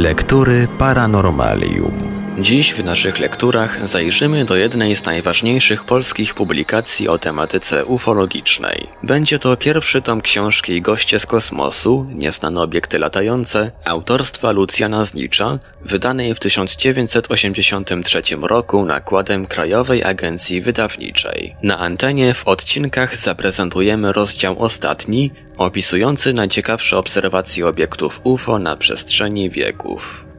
Lektury Paranormalium. Dziś w naszych lekturach zajrzymy do jednej z najważniejszych polskich publikacji o tematyce ufologicznej. Będzie to pierwszy tom książki Goście z kosmosu, nieznane obiekty latające, autorstwa Lucjana Znicza, wydanej w 1983 roku nakładem Krajowej Agencji Wydawniczej. Na antenie w odcinkach zaprezentujemy rozdział ostatni, opisujący najciekawsze obserwacje obiektów UFO na przestrzeni wieków.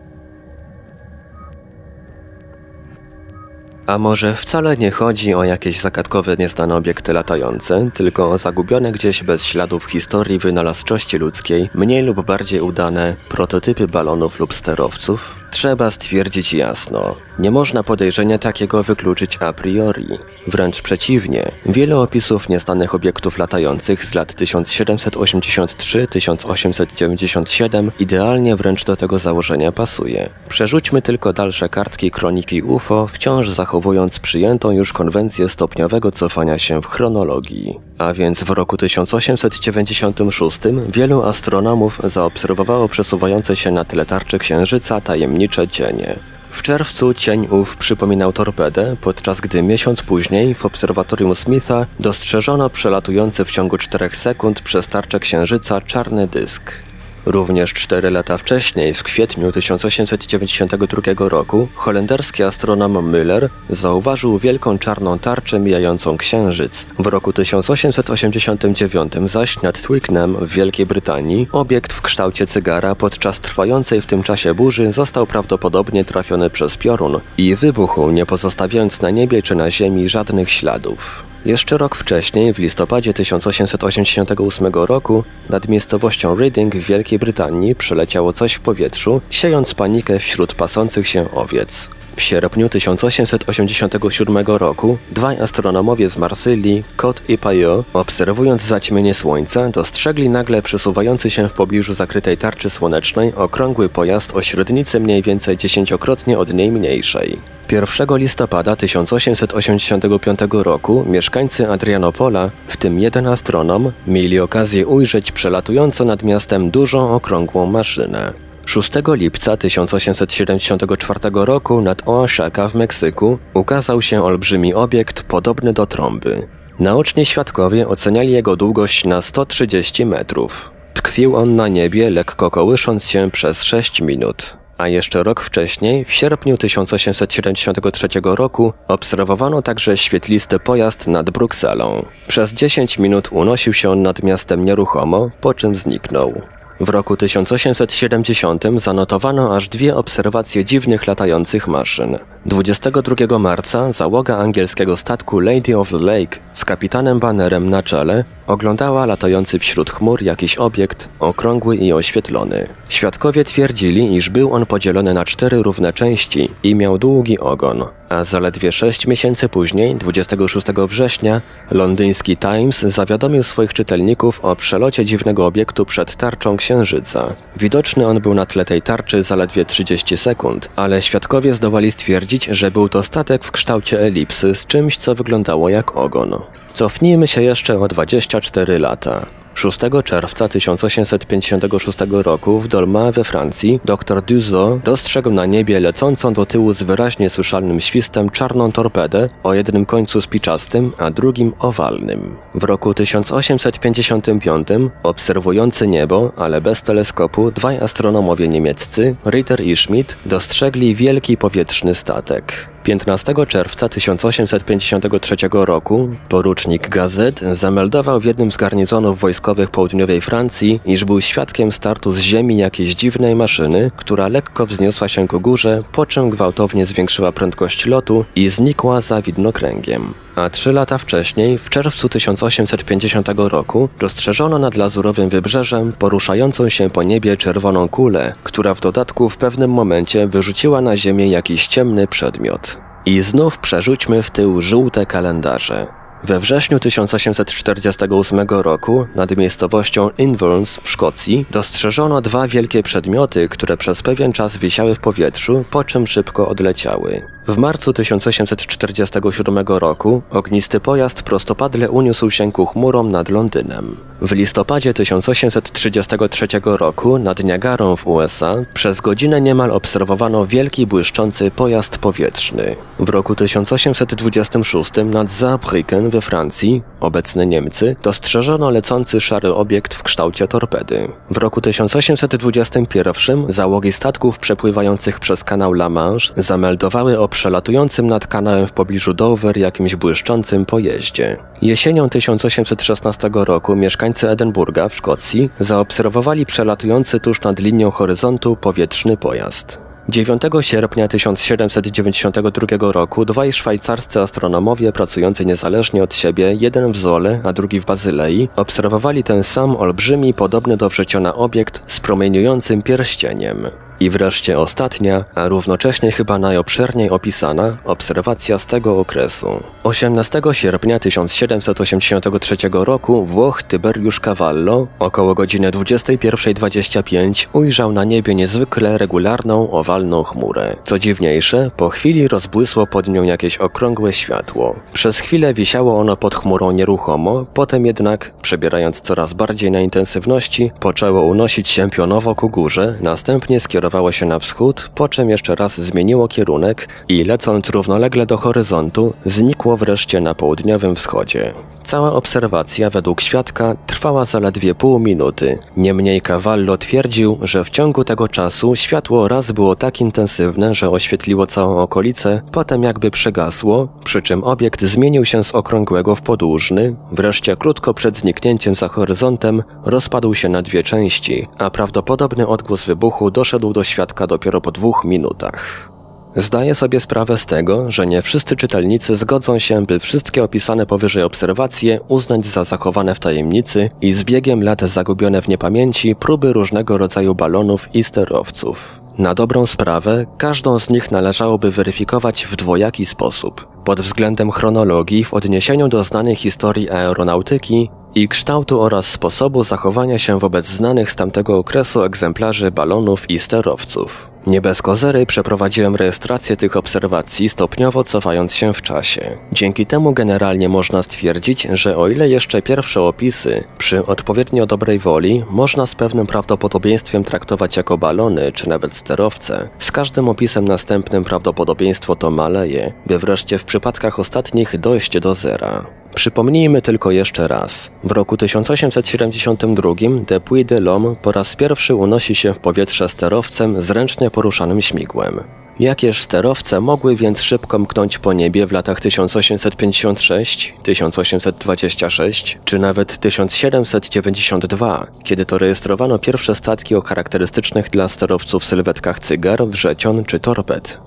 A może wcale nie chodzi o jakieś zagadkowe nieznane obiekty latające, tylko o zagubione gdzieś bez śladów historii wynalazczości ludzkiej, mniej lub bardziej udane prototypy balonów lub sterowców? Trzeba stwierdzić jasno, nie można podejrzenia takiego wykluczyć a priori. Wręcz przeciwnie, wiele opisów nieznanych obiektów latających z lat 1783-1897 idealnie wręcz do tego założenia pasuje. Przerzućmy tylko dalsze kartki kroniki UFO, wciąż zachowując przyjętą już konwencję stopniowego cofania się w chronologii. A więc w roku 1896 wielu astronomów zaobserwowało przesuwające się na tle tarczy Księżyca tajemnicze cienie. W czerwcu cień ów przypominał torpedę, podczas gdy miesiąc później w obserwatorium Smitha dostrzeżono przelatujący w ciągu 4 sekund przez tarczę Księżyca czarny dysk. Również cztery lata wcześniej, w kwietniu 1892 roku, holenderski astronom Müller zauważył wielką czarną tarczę mijającą Księżyc. W roku 1889 zaś nad Twickenham w Wielkiej Brytanii obiekt w kształcie cygara podczas trwającej w tym czasie burzy został prawdopodobnie trafiony przez piorun i wybuchł, nie pozostawiając na niebie czy na ziemi żadnych śladów. Jeszcze rok wcześniej, w listopadzie 1888 roku, nad miejscowością Reading w Wielkiej Brytanii przeleciało coś w powietrzu, siejąc panikę wśród pasących się owiec. W sierpniu 1887 roku dwaj astronomowie z Marsylii, Cot i Payot, obserwując zaćmienie Słońca, dostrzegli nagle przesuwający się w pobliżu zakrytej tarczy słonecznej okrągły pojazd o średnicy mniej więcej dziesięciokrotnie od niej mniejszej. 1 listopada 1885 roku mieszkańcy Adrianopola, w tym jeden astronom, mieli okazję ujrzeć przelatująco nad miastem dużą okrągłą maszynę. 6 lipca 1874 roku nad Oaxaca w Meksyku ukazał się olbrzymi obiekt podobny do trąby. Naoczni świadkowie oceniali jego długość na 130 metrów. Tkwił on na niebie, lekko kołysząc się przez 6 minut. A jeszcze rok wcześniej, w sierpniu 1873 roku, obserwowano także świetlisty pojazd nad Brukselą. Przez 10 minut unosił się on nad miastem nieruchomo, po czym zniknął. W roku 1870 zanotowano aż dwie obserwacje dziwnych latających maszyn. 22 marca załoga angielskiego statku Lady of the Lake z kapitanem Bannerem na czele oglądała latający wśród chmur jakiś obiekt, okrągły i oświetlony. Świadkowie twierdzili, iż był on podzielony na cztery równe części i miał długi ogon, a zaledwie sześć miesięcy później, 26 września, londyński Times zawiadomił swoich czytelników o przelocie dziwnego obiektu przed tarczą Księżyca. Widoczny on był na tle tej tarczy zaledwie 30 sekund, ale świadkowie zdołali stwierdzić, że był to statek w kształcie elipsy z czymś, co wyglądało jak ogon. Cofnijmy się jeszcze o 24 lata. 6 czerwca 1856 roku w Dolma we Francji dr Duzo dostrzegł na niebie lecącą do tyłu z wyraźnie słyszalnym świstem czarną torpedę o jednym końcu spiczastym, a drugim owalnym. W roku 1855 obserwujący niebo, ale bez teleskopu, dwaj astronomowie niemieccy, Ritter i Schmidt, dostrzegli wielki powietrzny statek. 15 czerwca 1853 roku porucznik Gazet zameldował w jednym z garnizonów wojskowych południowej Francji, iż był świadkiem startu z ziemi jakiejś dziwnej maszyny, która lekko wzniosła się ku górze, po czym gwałtownie zwiększyła prędkość lotu i znikła za widnokręgiem. A trzy lata wcześniej, w czerwcu 1850 roku, dostrzeżono nad lazurowym wybrzeżem poruszającą się po niebie czerwoną kulę, która w dodatku w pewnym momencie wyrzuciła na ziemię jakiś ciemny przedmiot. I znów przerzućmy w tył żółte kalendarze. We wrześniu 1848 roku nad miejscowością Inverness w Szkocji dostrzeżono dwa wielkie przedmioty, które przez pewien czas wisiały w powietrzu, po czym szybko odleciały. W marcu 1847 roku ognisty pojazd prostopadle uniósł się ku chmurom nad Londynem. W listopadzie 1833 roku nad Niagarą w USA przez godzinę niemal obserwowano wielki błyszczący pojazd powietrzny. W roku 1826 nad Saarbrücken we Francji, obecne Niemcy, dostrzeżono lecący szary obiekt w kształcie torpedy. W roku 1821 załogi statków przepływających przez kanał La Manche zameldowały o przelatującym nad kanałem w pobliżu Dover jakimś błyszczącym pojeździe. Jesienią 1816 roku mieszkańcy Edynburga w Szkocji zaobserwowali przelatujący tuż nad linią horyzontu powietrzny pojazd. 9 sierpnia 1792 roku dwaj szwajcarscy astronomowie pracujący niezależnie od siebie, jeden w Zole, a drugi w Bazylei, obserwowali ten sam olbrzymi, podobny do wrzeciona obiekt z promieniującym pierścieniem. I wreszcie ostatnia, a równocześnie chyba najobszerniej opisana, obserwacja z tego okresu. 18 sierpnia 1783 roku Włoch Tyberiusz Cavallo około godziny 21.25 ujrzał na niebie niezwykle regularną, owalną chmurę. Co dziwniejsze, po chwili rozbłysło pod nią jakieś okrągłe światło. Przez chwilę wisiało ono pod chmurą nieruchomo, potem jednak, przebierając coraz bardziej na intensywności, poczęło unosić się pionowo ku górze, następnie skierowało skierowało się na wschód, po czym jeszcze raz zmieniło kierunek i lecąc równolegle do horyzontu, znikło wreszcie na południowym wschodzie. Cała obserwacja według świadka trwała zaledwie pół minuty. Niemniej Cavallo twierdził, że w ciągu tego czasu światło raz było tak intensywne, że oświetliło całą okolicę, potem jakby przegasło, przy czym obiekt zmienił się z okrągłego w podłużny, wreszcie krótko przed zniknięciem za horyzontem rozpadł się na dwie części, a prawdopodobny odgłos wybuchu doszedł do do świadka dopiero po dwóch minutach. Zdaję sobie sprawę z tego, że nie wszyscy czytelnicy zgodzą się, by wszystkie opisane powyżej obserwacje uznać za zachowane w tajemnicy i z biegiem lat zagubione w niepamięci próby różnego rodzaju balonów i sterowców. Na dobrą sprawę, każdą z nich należałoby weryfikować w dwojaki sposób. Pod względem chronologii w odniesieniu do znanej historii aeronautyki i kształtu oraz sposobu zachowania się wobec znanych z tamtego okresu egzemplarzy balonów i sterowców. Nie bez kozery przeprowadziłem rejestrację tych obserwacji stopniowo cofając się w czasie. Dzięki temu generalnie można stwierdzić, że o ile jeszcze pierwsze opisy, przy odpowiednio dobrej woli, można z pewnym prawdopodobieństwem traktować jako balony czy nawet sterowce, z każdym opisem następnym prawdopodobieństwo to maleje, by wreszcie w przypadkach ostatnich dojść do zera. Przypomnijmy tylko jeszcze raz. W roku 1872 Depuy de l'Homme po raz pierwszy unosi się w powietrze sterowcem z ręcznie poruszanym śmigłem. Jakież sterowce mogły więc szybko mknąć po niebie w latach 1856, 1826 czy nawet 1792, kiedy to rejestrowano pierwsze statki o charakterystycznych dla sterowców sylwetkach cygar, wrzecion czy torped.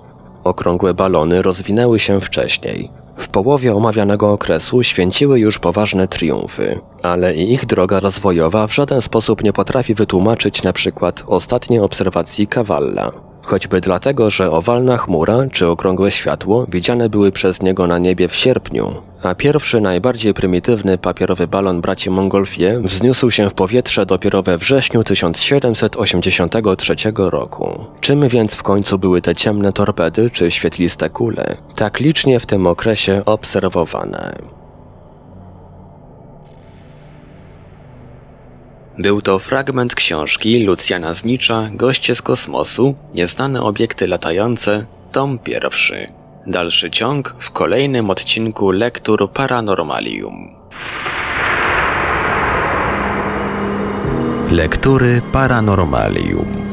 Okrągłe balony rozwinęły się wcześniej. W połowie omawianego okresu święciły już poważne triumfy, ale i ich droga rozwojowa w żaden sposób nie potrafi wytłumaczyć na przykład ostatniej obserwacji Kawalla choćby dlatego, że owalna chmura czy okrągłe światło widziane były przez niego na niebie w sierpniu, a pierwszy najbardziej prymitywny papierowy balon braci Montgolfier wzniósł się w powietrze dopiero we wrześniu 1783 roku. Czym więc w końcu były te ciemne torpedy czy świetliste kule, tak licznie w tym okresie obserwowane? Był to fragment książki Lucjana Znicza Goście z kosmosu, nieznane obiekty latające, tom pierwszy. Dalszy ciąg w kolejnym odcinku Lektur Paranormalium. Lektury Paranormalium